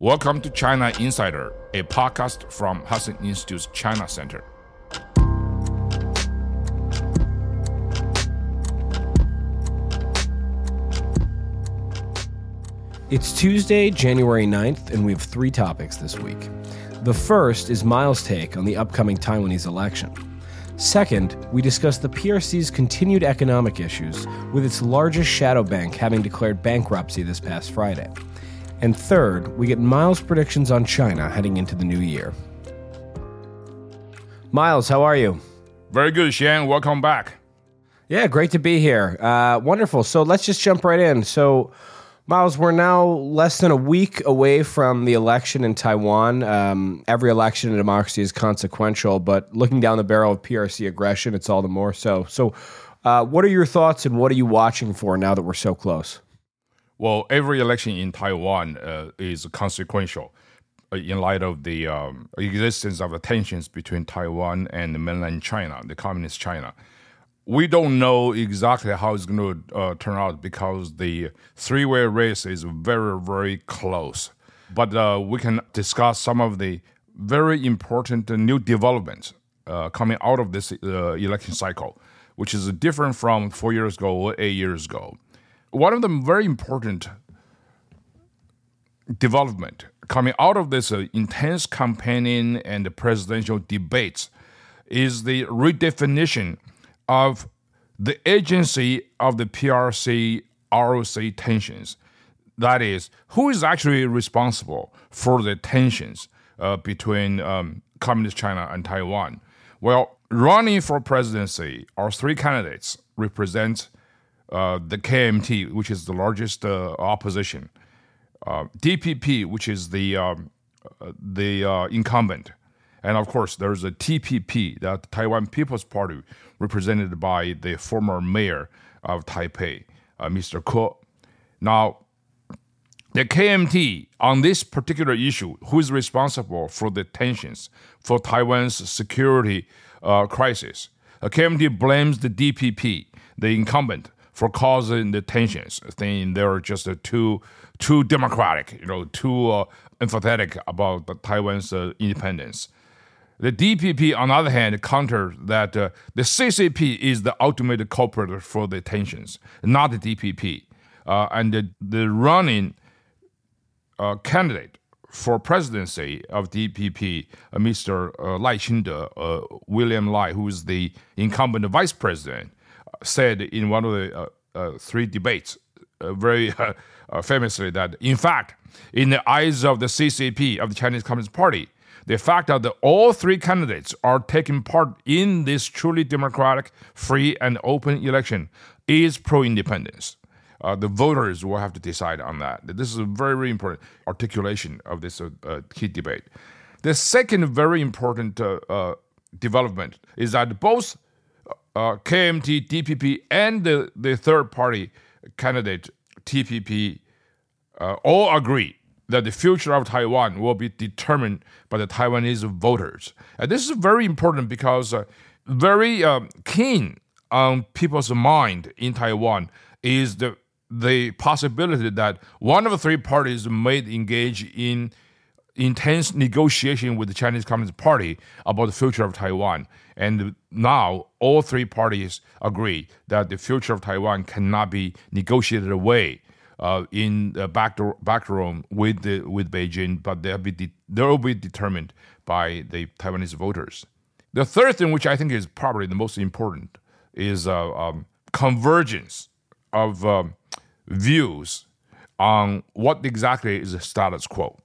Welcome to China Insider, a podcast from Hudson Institute's China Center. It's Tuesday, January 9th, and we have three topics this week. The first is Miles' take on the upcoming Taiwanese election. Second, we discuss the PRC's continued economic issues, with its largest shadow bank having declared bankruptcy this past Friday. And third, we get Miles' predictions on China heading into the new year. Miles, how are you? Very good, Shane. Welcome back. Yeah, great to be here. Uh, wonderful. So let's just jump right in. So, Miles, we're now less than a week away from the election in Taiwan. Um, every election in democracy is consequential, but looking down the barrel of PRC aggression, it's all the more so. So, uh, what are your thoughts and what are you watching for now that we're so close? Well, every election in Taiwan uh, is consequential uh, in light of the um, existence of the tensions between Taiwan and mainland China, the communist China. We don't know exactly how it's going to uh, turn out because the three way race is very, very close. But uh, we can discuss some of the very important new developments uh, coming out of this uh, election cycle, which is different from four years ago or eight years ago one of the very important development coming out of this uh, intense campaigning and presidential debates is the redefinition of the agency of the PRC ROC tensions. That is, who is actually responsible for the tensions uh, between um, Communist China and Taiwan? Well, running for presidency, our three candidates represent uh, the KMT, which is the largest uh, opposition, uh, DPP, which is the um, uh, the uh, incumbent, and of course there's a TPP, the Taiwan People's Party, represented by the former mayor of Taipei, Mr. Ko. Now, the KMT on this particular issue, who is responsible for the tensions for Taiwan's security crisis? The KMT blames the DPP, the incumbent, for causing the tensions, saying they're just uh, too too democratic, you know, too uh, emphatic about Taiwan's uh, independence. The DPP, on the other hand, countered that uh, the CCP is the ultimate culprit for the tensions, not the DPP. Uh, and the, the running uh, candidate for presidency of DPP, Mr. Lai Ching-te, William Lai, who is the incumbent vice president, said in one of the uh, uh, three debates uh, very famously that, in fact, in the eyes of the CCP, of the Chinese Communist Party, the fact that the, all three candidates are taking part in this truly democratic, free, and open election is pro independence. Uh, the voters will have to decide on that. This is a very, very important articulation of this uh, uh, key debate. The second very important development is that both uh, KMT, DPP, and the, the third party candidate, TPP, uh, all agree that the future of Taiwan will be determined by the Taiwanese voters. And this is very important because uh, very um, keen on people's mind in Taiwan is the the possibility that one of the three parties may engage in intense negotiation with the Chinese Communist Party about the future of Taiwan. And now all three parties agree that the future of Taiwan cannot be negotiated away uh, in the back, door, back room with, the, with Beijing, but they'll be de- they will be determined by the Taiwanese voters. The third thing, which I think is probably the most important, is uh, um, convergence of um, views on what exactly is the status quo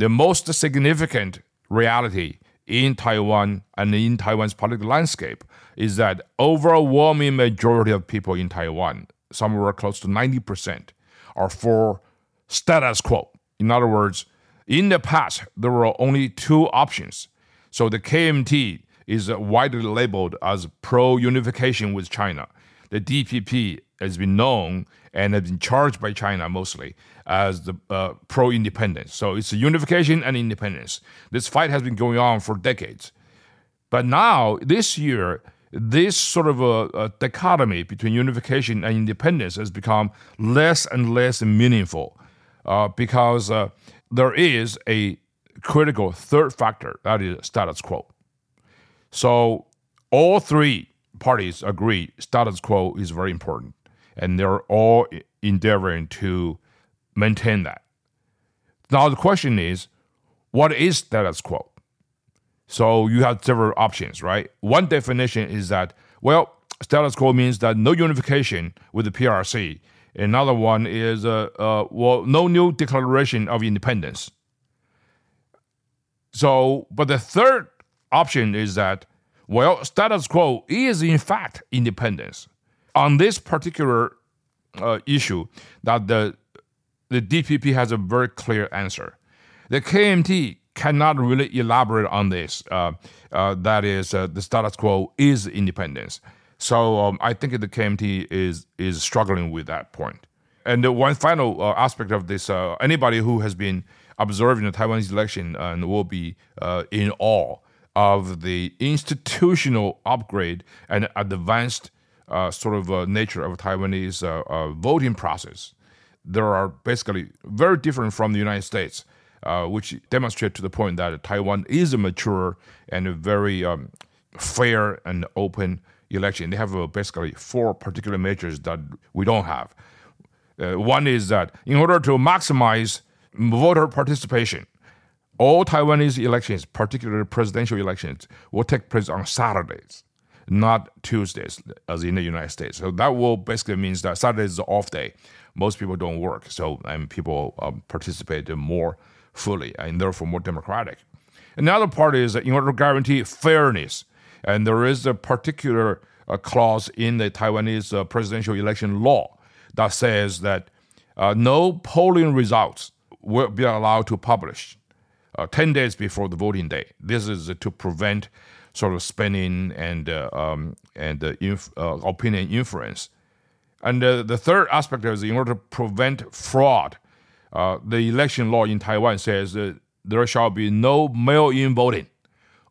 the most significant reality in Taiwan and in Taiwan's political landscape is that overwhelming majority of people in Taiwan, somewhere close to 90%, are for status quo. In other words, in the past, there were only two options. So the KMT is widely labeled as pro unification with China. The DPP has been known and has been charged by China mostly as the uh, pro independence. So it's unification and independence. This fight has been going on for decades. But now, this year, this sort of a, a dichotomy between unification and independence has become less and less meaningful uh, because uh, there is a critical third factor that is status quo. So all three parties agree status quo is very important, and they're all endeavoring to maintain that. Now the question is, what is status quo? So you have several options, right? One definition is that well, status quo means that no unification with the PRC. Another one is uh, uh, well, no new declaration of independence. So, but the third option is that well, status quo is in fact independence. On this particular uh, issue, that the the DPP has a very clear answer. The KMT cannot really elaborate on this. Uh, uh, that is, uh, the status quo is independence. So um, I think the KMT is is struggling with that point. And one final uh, aspect of this: uh, anybody who has been observing the Taiwanese election and will be in awe of the institutional upgrade and advanced sort of uh, nature of Taiwanese uh, uh, voting process. There are basically very different from the United States, uh, which demonstrate to the point that Taiwan is a mature and a very um, fair and open election. They have uh, basically four particular measures that we don't have. one is that in order to maximize voter participation, all Taiwanese elections, particularly presidential elections, will take place on Saturdays, not Tuesdays, as in the United States. So that will basically means that Saturday is the off day. Most people don't work, so and people um, participate more fully and therefore more democratic. Another part is that in order to guarantee fairness, and there is a particular uh, clause in the Taiwanese uh, presidential election law that says that uh, no polling results will be allowed to publish uh, 10 days before the voting day. This is to prevent sort of spending and, uh, um, and uh, inf- uh, opinion influence. And uh, the third aspect is in order to prevent fraud, uh, the election law in Taiwan says there shall be no mail in voting.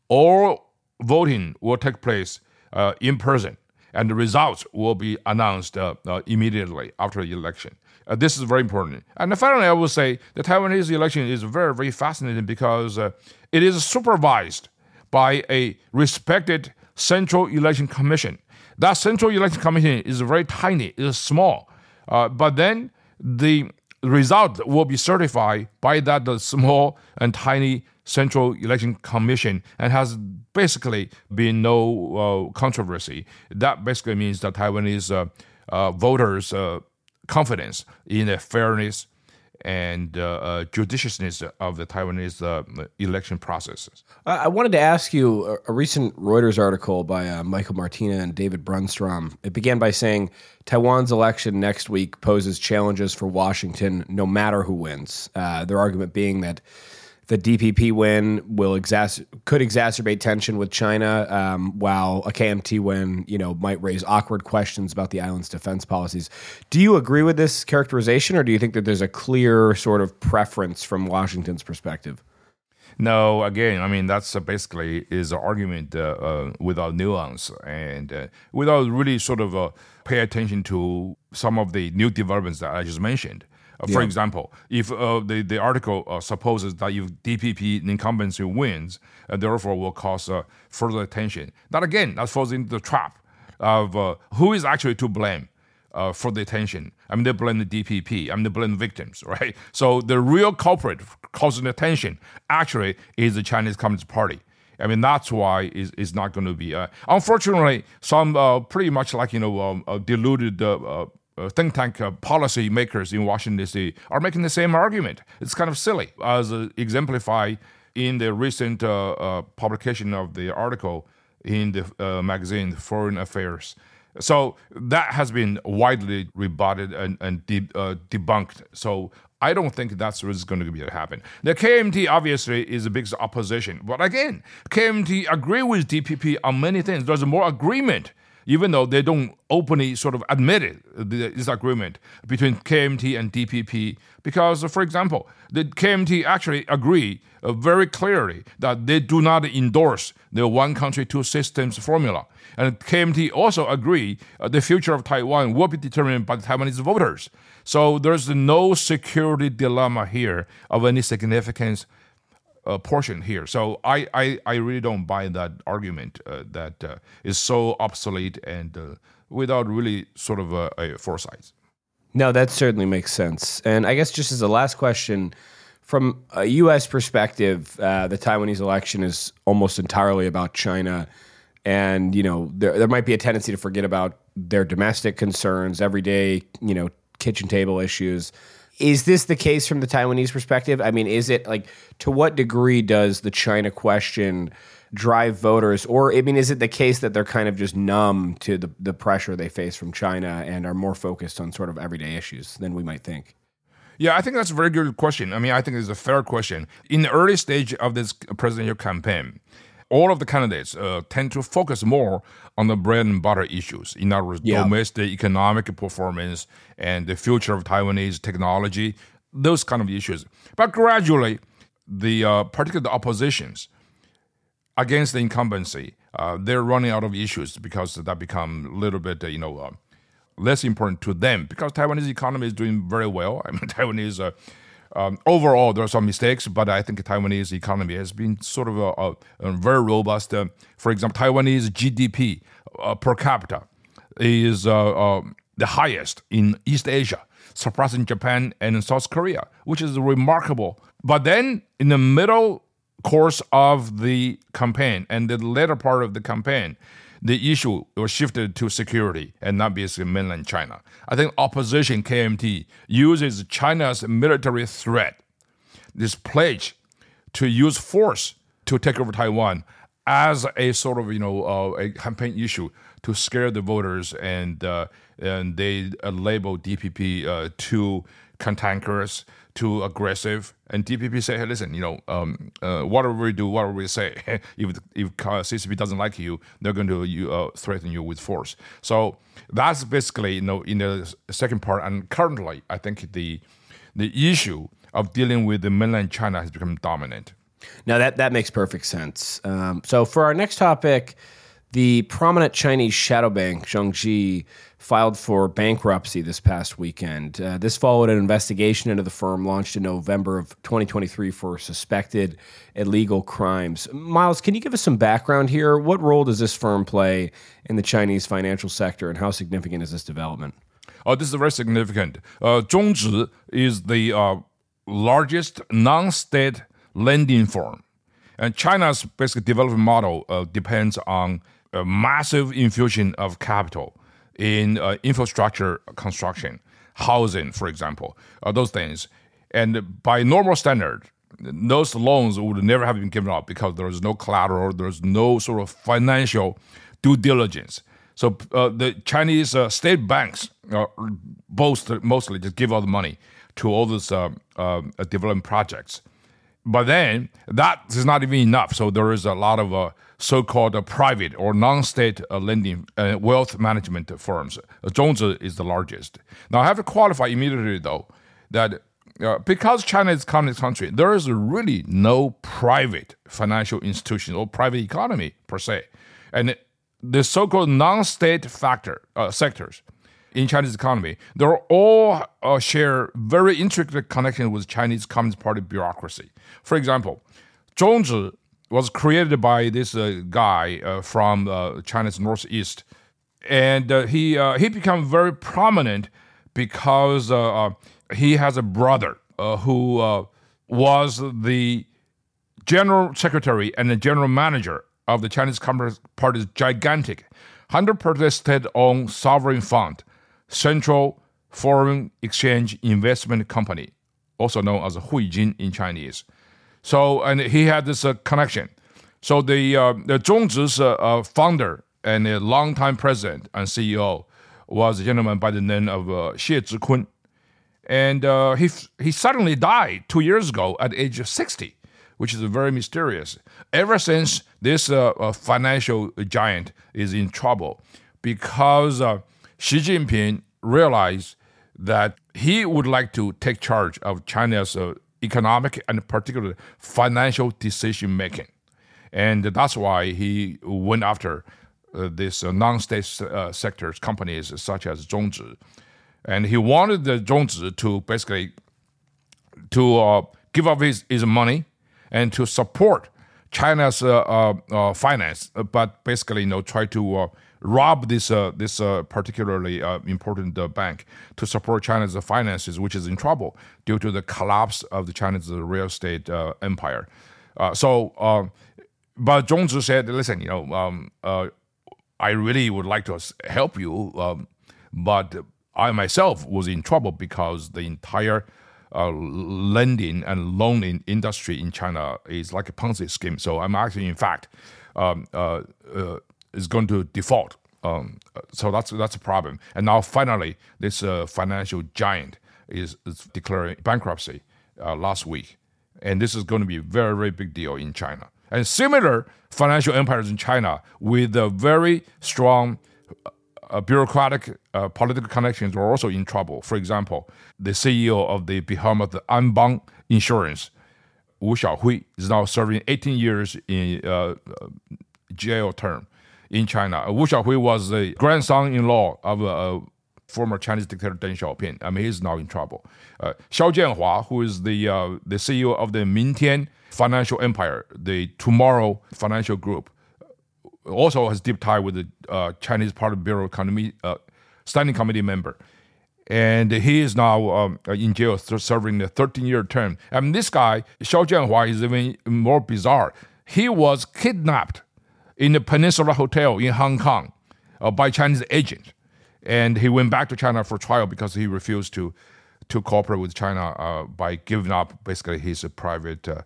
All voting will take place in person, and the results will be announced immediately after the election. Uh, this is very important. And finally, I will say the Taiwanese election is very, very fascinating because uh, it is supervised by a respected Central Election Commission. That Central Election Commission is very tiny, it is small, uh, but then the result will be certified by that small and tiny Central Election Commission and has basically been no uh, controversy. That basically means that Taiwanese uh, uh, voters confidence in the fairness and uh, uh, judiciousness of the Taiwanese uh, election processes. I wanted to ask you a, recent Reuters article by uh, Michael Martina and David Brunstrom. It began by saying Taiwan's election next week poses challenges for Washington no matter who wins. Uh, their argument being that the DPP win will exas- could exacerbate tension with China, um, while a KMT win, you know, might raise awkward questions about the island's defense policies. Do you agree with this characterization, or do you think that there's a clear sort of preference from Washington's perspective? No, again, I mean that's uh, basically is an argument uh, uh, without nuance and uh, without really sort of uh, pay attention to some of the new developments that I just mentioned. Uh, for yeah. example, if uh, the, the article uh, supposes that if DPP incumbency wins, therefore will cause further attention, that again, that falls into the trap of who is actually to blame. Uh, for the attention. I mean, they blame the DPP. I mean, they blame the victims, right? So the real culprit causing attention actually is the Chinese Communist Party. I mean, that's why it's, it's not going to be. Uh, unfortunately, some uh, pretty much like you know um, deluded uh, think tank uh, policy makers in Washington D.C. are making the same argument. It's kind of silly, as uh, exemplified in the recent uh, uh, publication of the article in the uh, magazine Foreign Affairs. So that has been widely rebutted and, and de- debunked. So I don't think that's what's going to be happen. The KMT obviously is the biggest opposition, but again, KMT agree with DPP on many things. There's more agreement even though they don't openly sort of admit it, this agreement between KMT and DPP. Because, for example, the KMT actually agree uh, very clearly that they do not endorse the one country, two systems formula. And KMT also agree uh, the future of Taiwan will be determined by the Taiwanese voters. So there's no security dilemma here of any significance uh, portion here. So I, I, I really don't buy that argument uh, that uh, is so obsolete and uh, without really sort of a, a, foresight. No, that certainly makes sense. And I guess just as a last question, from a U.S. perspective, uh, the Taiwanese election is almost entirely about China. And, you know, there, there might be a tendency to forget about their domestic concerns, everyday, you know, kitchen table issues. Is this the case from the Taiwanese perspective? I mean, is it like to what degree does the China question drive voters, or I mean, is it the case that they're kind of just numb to the the pressure they face from China and are more focused on sort of everyday issues than we might think? Yeah, I think that's a very good question. I mean, I think it's a fair question. In the early stage of this presidential campaign, all of the candidates uh, tend to focus more on the bread and butter issues, in other words, yeah. domestic economic performance and the future of Taiwanese technology, those kind of issues. But gradually, the uh, particularly the oppositions against the incumbency, uh, they're running out of issues because that become a little bit, uh, you know, uh, less important to them because Taiwanese economy is doing very well. I mean, Taiwanese uh, um, overall, there are some mistakes, but I think Taiwanese economy has been sort of a, a, a very robust. Uh, for example, Taiwanese GDP uh, per capita is uh, uh, the highest in East Asia, surpassing Japan and South Korea, which is remarkable. But then, in the middle course of the campaign and the later part of the campaign, the issue was shifted to security and not basically mainland China. I think opposition KMT uses China's military threat, this pledge to use force to take over Taiwan as a sort of you know uh, a campaign issue to scare the voters and uh, and they uh, label DPP too cantankerous too aggressive. And DPP say, hey, listen, you know, um, uh, whatever we do, whatever we say, if if CCP doesn't like you, they're going to you, uh, threaten you with force. So that's basically, you know, in the second part. And currently, I think the the issue of dealing with the mainland China has become dominant. Now that that makes perfect sense. Um, so for our next topic, the prominent Chinese shadow bank Zhongzhi filed for bankruptcy this past weekend. Uh, this followed an investigation into the firm launched in November of 2023 for suspected illegal crimes. Miles, can you give us some background here? What role does this firm play in the Chinese financial sector, and how significant is this development? Oh, this is very significant. Uh, is the uh, largest non-state lending firm, and China's basic development model uh, depends on a massive infusion of capital in uh, infrastructure construction, housing, for example, uh, those things. And by normal standard, those loans would never have been given out because there is no collateral, there's no sort of financial due diligence. So uh, the Chinese uh, state banks uh, both mostly just give all the money to all these uh, uh, development projects. But then that is not even enough. So there is a lot of uh, so-called uh, private or non-state uh, lending uh, wealth management firms. Zhongzhi is the largest. Now I have to qualify immediately though that uh, because China is a communist country, there is really no private financial institution or private economy per se, and the so-called non-state factor uh, sectors in Chinese economy, they all uh, share very intricate connection with Chinese Communist Party bureaucracy. For example, Zhongzhi was created by this uh, guy uh, from uh, China's northeast, and uh, he uh, he became very prominent because he has a brother who was the general secretary and the general manager of the Chinese Communist Party's gigantic, hundred percent state-owned sovereign fund, Central Foreign Exchange Investment Company, also known as Huijin in Chinese. So, and he had this uh, connection. So the uh, the Zhongzhi's uh, uh, founder and a longtime president and CEO was a gentleman by the name of uh, Xie Zhikun, and uh, he he suddenly died two years ago at the age of sixty, which is very mysterious. Ever since this uh, uh, financial giant is in trouble, because Xi Jinping realized that he would like to take charge of China's uh, economic and particularly financial decision making. And that's why he went after uh, these uh, non-state uh, sectors companies such as Zhongzhi. And he wanted the Zhongzhi to basically to uh, give up his, his money and to support China's uh, uh, uh finance, but basically, you know, try to uh, rob this uh, this particularly important bank to support China's finances, which is in trouble due to the collapse of the Chinese real estate empire. so, but Zhongzhi said, "Listen, you know, um, I really would like to help you, um, but I myself was in trouble because the entire uh, lending and loaning industry in China is like a Ponzi scheme. So I'm actually, in fact, um, uh, uh, is going to default. Um, so that's that's a problem. And now finally, this uh, financial giant is, is declaring bankruptcy uh, last week, and this is going to be a very very big deal in China. And similar financial empires in China with a very strong uh, bureaucratic uh, political connections were also in trouble. For example, the CEO of the behemoth Anbang Insurance, Wu Xiaohui, is now serving 18 years in uh, jail term in China. Wu Xiaohui was the grandson-in-law of a former Chinese dictator Deng Xiaoping. I mean, he's now in trouble. Uh, Xiao Jianhua, who is the uh, the CEO of the Mingtian Financial Empire, the Tomorrow Financial Group, also has deep tie with the uh, Chinese Bureau Economy uh, Standing Committee member. And he is now um, in jail serving a 13 year term. Mean, this guy, Xiao Jianhua, is even more bizarre. He was kidnapped in the Peninsula Hotel in Hong Kong uh, by Chinese agents. And he went back to China for trial because he refused to, to cooperate with China uh, by giving up basically his private uh,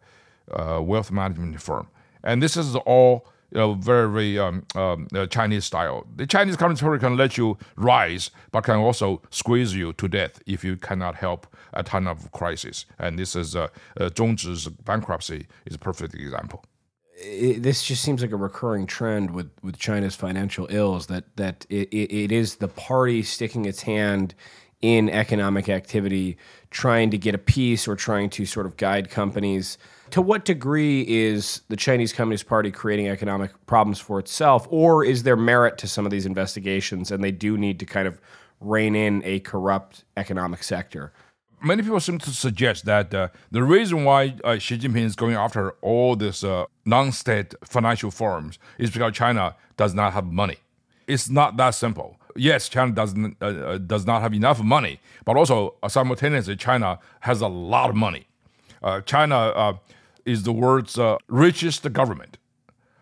uh, wealth management firm. And this is all you know, very, very um, um, uh, Chinese style. The Chinese Communist can let you rise, but can also squeeze you to death if you cannot help a ton of crisis. And this is uh, uh, Zhongzhi's bankruptcy is a perfect example. It, this just seems like a recurring trend with, with China's financial ills that that it, it is the party sticking its hand in economic activity, trying to get a piece or trying to sort of guide companies to what degree is the Chinese Communist Party creating economic problems for itself, or is there merit to some of these investigations and they do need to kind of rein in a corrupt economic sector? Many people seem to suggest that uh, the reason why uh, Xi Jinping is going after all these uh, non-state financial firms is because China does not have money. It's not that simple. Yes, China doesn't uh, uh, does not have enough money, but also uh, simultaneously China has a lot of money. China is the world's uh, richest government.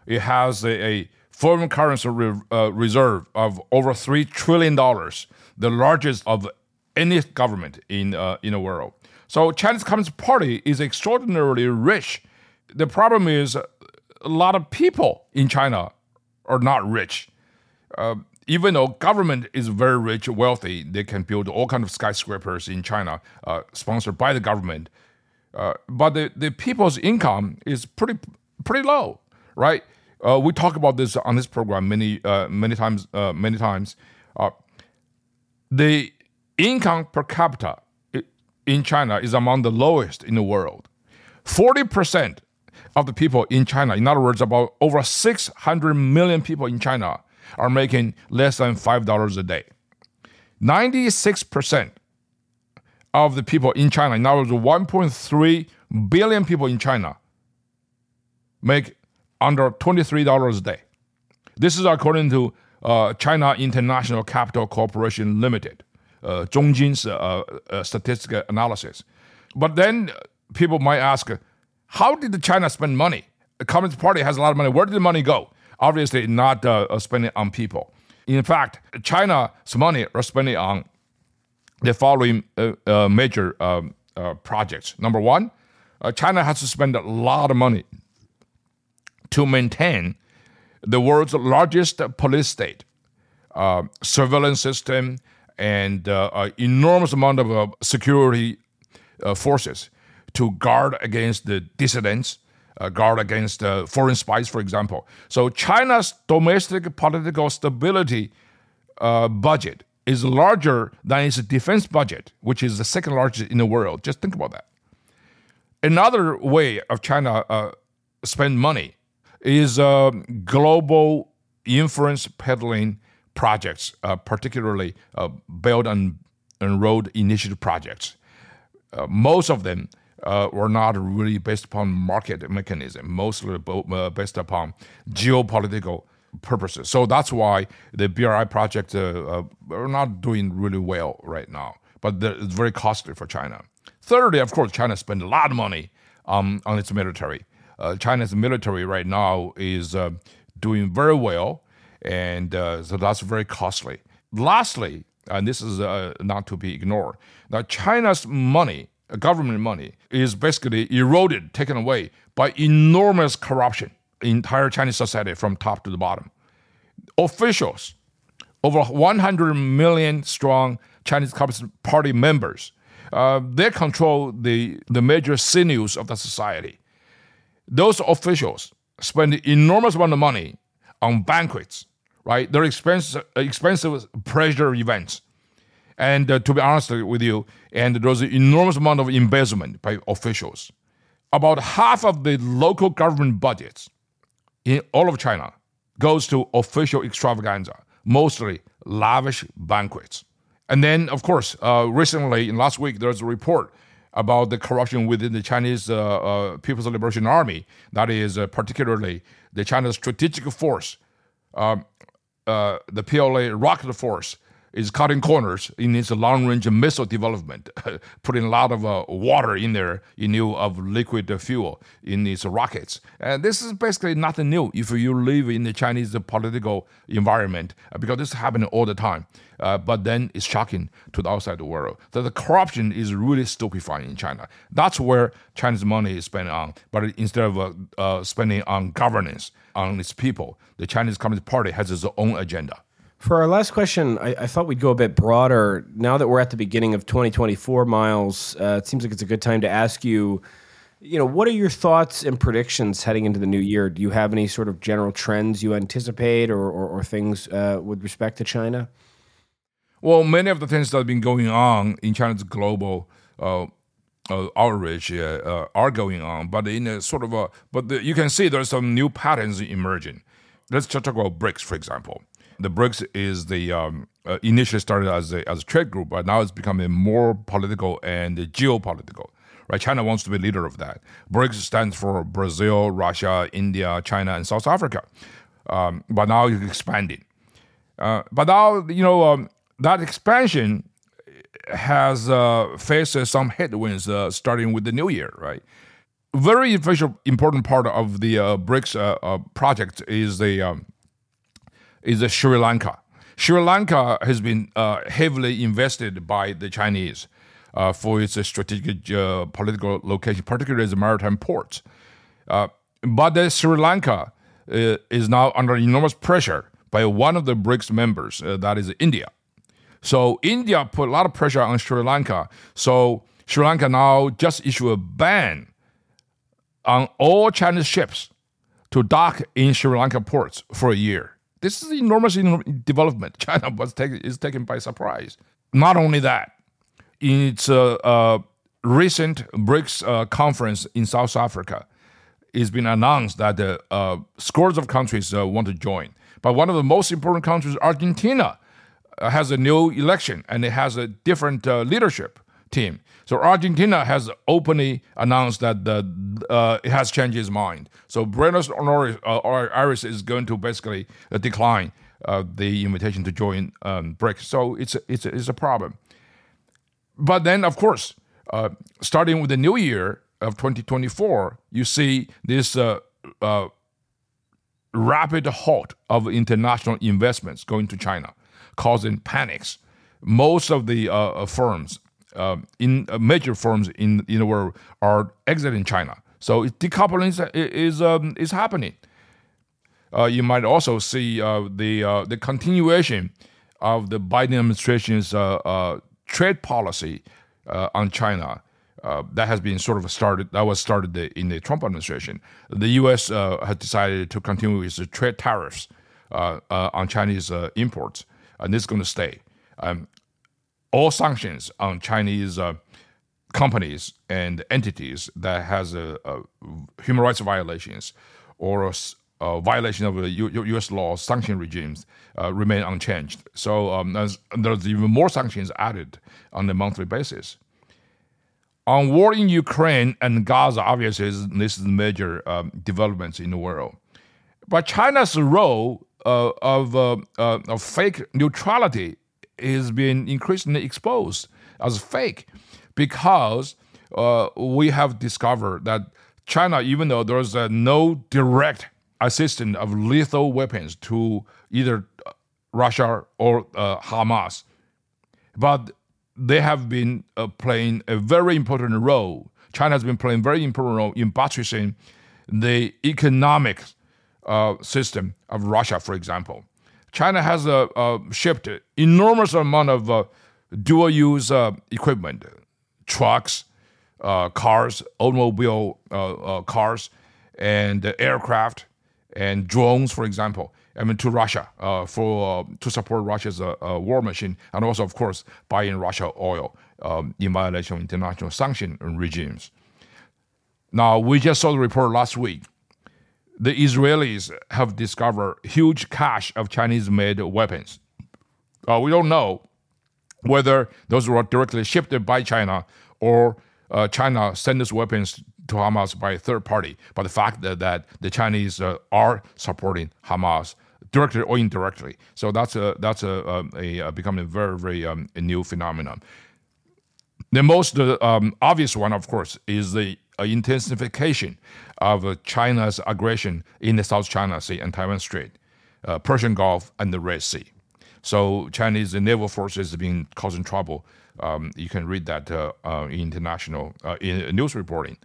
It has a, a foreign currency re, uh, reserve of over three trillion dollars, the largest of any government in uh, in the world. So Chinese Communist Party is extraordinarily rich. The problem is a lot of people in China are not rich. Uh, even though government is very rich, wealthy, they can build all kinds of skyscrapers in China, uh, sponsored by the government. Uh, but the, the people's income is pretty pretty low, right? Uh, we talk about this on this program many uh, many times uh, many times. Uh, the income per capita in China is among the lowest in the world. Forty percent of the people in China, in other words, about over six hundred million people in China, are making less than five dollars a day. Ninety six percent of the people in China, in other words, 1.3 billion people in China, make under $23 a day. This is according to uh, China International Capital Corporation Limited, uh, Zhongjin's uh, uh, statistical analysis. But then people might ask, how did China spend money? The Communist Party has a lot of money. Where did the money go? Obviously, not uh, spending on people. In fact, China's money was spending on the following uh, uh, major uh, projects. Number one, uh, China has to spend a lot of money to maintain the world's largest police state, uh, surveillance system, and uh, an enormous amount of security forces to guard against the dissidents, guard against foreign spies, for example. So China's domestic political stability uh, budget is larger than its defense budget, which is the second largest in the world. Just think about that. Another way of China uh, spend money is uh, global influence peddling projects, uh, particularly uh, Belt and, and Road Initiative projects. Uh, most of them uh, were not really based upon market mechanism, mostly uh, based upon geopolitical purposes. So that's why the BRI project uh, are not doing really well right now, but it's very costly for China. Thirdly, of course, China spent a lot of money um, on its military. China's military right now is doing very well and uh, so that's very costly. Lastly, and this is uh, not to be ignored, now China's money, government money, is basically eroded, taken away by enormous corruption entire Chinese society from top to the bottom. Officials, over 100 million strong Chinese Communist Party members, uh, they control the, the major sinews of the society. Those officials spend enormous amount of money on banquets, right? They're expensive, expensive pleasure events. And uh, to be honest with you, and there's an enormous amount of embezzlement by officials. About half of the local government budgets in all of China goes to official extravaganza, mostly lavish banquets. And then, of course, uh, recently, in last week, there's a report about the corruption within the Chinese uh, uh People's Liberation Army, that is, uh, particularly the China's strategic force um, uh, the PLA rocket force is cutting corners in its long-range missile development, putting a lot of uh, water in there in lieu of liquid fuel in its rockets. And this is basically nothing new if you live in the Chinese political environment, uh, because this is happening all the time. Uh, but then it's shocking to the outside world. that the corruption is really stupefying in China. That's where Chinese money is spent on. But instead of uh, uh, spending on governance, on its people, the Chinese Communist Party has its own agenda. For our last question, I, I, thought we'd go a bit broader. Now that we're at the beginning of 2024, Miles, uh, it seems like it's a good time to ask you, you know, what are your thoughts and predictions heading into the new year? Do you have any sort of general trends you anticipate or, or, or things uh, with respect to China? Well, many of the things that have been going on in China's global uh, uh, outreach uh, are going on, but in a sort of a, but the, you can see there's some new patterns emerging. Let's just talk about BRICS, for example the BRICS is the um, uh, initially started as a, as a trade group, but now it's becoming more political and geopolitical. Right, China wants to be leader of that. BRICS stands for Brazil, Russia, India, China, and South Africa. Um, but now it's expanding. Uh, but now you know um, that expansion has uh, faced some headwinds uh, starting with the new year. Right, very official, important part of the uh, BRICS uh, project is the um, is Sri Lanka. Sri Lanka has been uh, heavily invested by the Chinese uh, for its strategic uh, political location, particularly as a maritime port. Uh, but Sri Lanka uh, is now under enormous pressure by one of the BRICS members, uh, that is India. So India put a lot of pressure on Sri Lanka. So Sri Lanka now just issued a ban on all Chinese ships to dock in Sri Lanka ports for a year. This is enormous development. China was taken, is taken by surprise. Not only that, in its uh, uh, recent BRICS uh, conference in South Africa, it's been announced that uh, scores of countries uh, want to join. But one of the most important countries, Argentina, uh, has a new election and it has a different leadership team. So Argentina has openly announced that the, uh, it has changed its mind. So Buenos Aires uh, is going to basically uh, decline uh, the invitation to join um, BRICS. So it's a, it's it's a problem. But then, of course, uh, starting with the new year of 2024, you see this uh, rapid halt of international investments going to China, causing panics. Most of the firms uh, in uh, major firms in, in the world are exiting China. So decoupling is is, um, is happening. Uh, you might also see uh, the uh, the continuation of the Biden administration's uh, trade policy on China. that has been sort of started. That was started in the Trump administration. The U.S. has decided to continue its trade tariffs on Chinese imports. and this is going to stay. Um, all sanctions on Chinese uh, companies and entities that has human rights violations or a, a violation of U, U.S. law sanction regimes uh, remain unchanged. So um, there's, there's, even more sanctions added on a monthly basis. On war in Ukraine and Gaza, obviously, this is major um, developments in the world. But China's role uh, of, uh, uh, of fake neutrality is being increasingly exposed as fake because uh, we have discovered that China, even though there's uh, no direct assistance of lethal weapons to either Russia or uh, Hamas, but they have been uh, playing a very important role. China has been playing a very important role in buttressing the economic uh, system of Russia, for example. China has uh, shipped enormous amount of uh, dual-use uh, equipment, trucks, uh, cars, automobile cars, and aircraft and drones, for example. I mean, to Russia uh, for uh, to support Russia's uh, war machine, and also, of course, buying Russia oil um, in violation of international sanction regimes. Now, we just saw the report last week. The Israelis have discovered huge cache of Chinese-made weapons. Uh, we don't know whether those were directly shipped by China or uh, China sent these weapons to Hamas by a third party. But the fact that, that the Chinese uh, are supporting Hamas directly or indirectly, so that's a that's a, a, a becoming a very very um, new phenomenon. The most uh, um, obvious one, of course, is the intensification of China's aggression in the South China Sea and Taiwan Strait, uh, Persian Gulf, and the Red Sea. So Chinese naval forces have been causing trouble. Um, you can read that uh, uh, in international uh, in news reporting.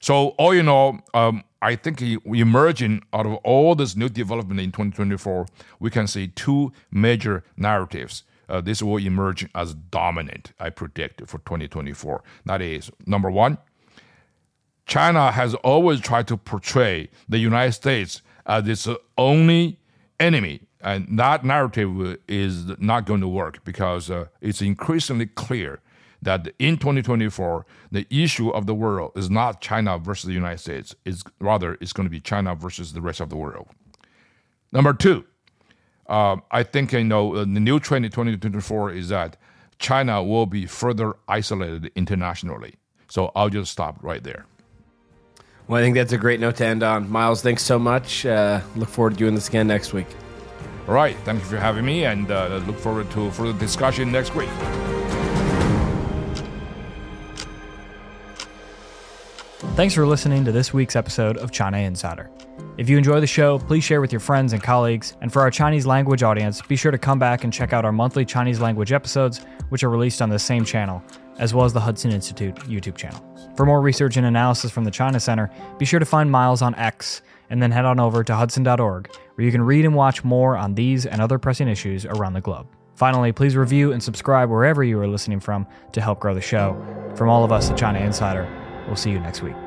So all in all, um, I think emerging out of all this new development in 2024, we can see two major narratives. Uh, this will emerge as dominant, I predict, for 2024. That is, number one, China has always tried to portray the United States as its only enemy and that narrative is not going to work because uh, it's increasingly clear that in 2024, the issue of the world is not China versus the United States. It's rather it's going to be China versus the rest of the world. Number two, uh, I think you know uh, the new trend in 2024 is that China will be further isolated internationally. So I'll just stop right there. Well, I think that's a great note to end on. Miles, thanks so much. Uh, look forward to doing this again next week. All right. Thank you for having me, and uh, look forward to further discussion next week. Thanks for listening to this week's episode of China Insider. If you enjoy the show, please share with your friends and colleagues. And for our Chinese language audience, be sure to come back and check out our monthly Chinese language episodes, which are released on the same channel, as well as the Hudson Institute YouTube channel. For more research and analysis from the China Center, be sure to find Miles on X and then head on over to hudson.org, where you can read and watch more on these and other pressing issues around the globe. Finally, please review and subscribe wherever you are listening from to help grow the show. From all of us at China Insider, we'll see you next week.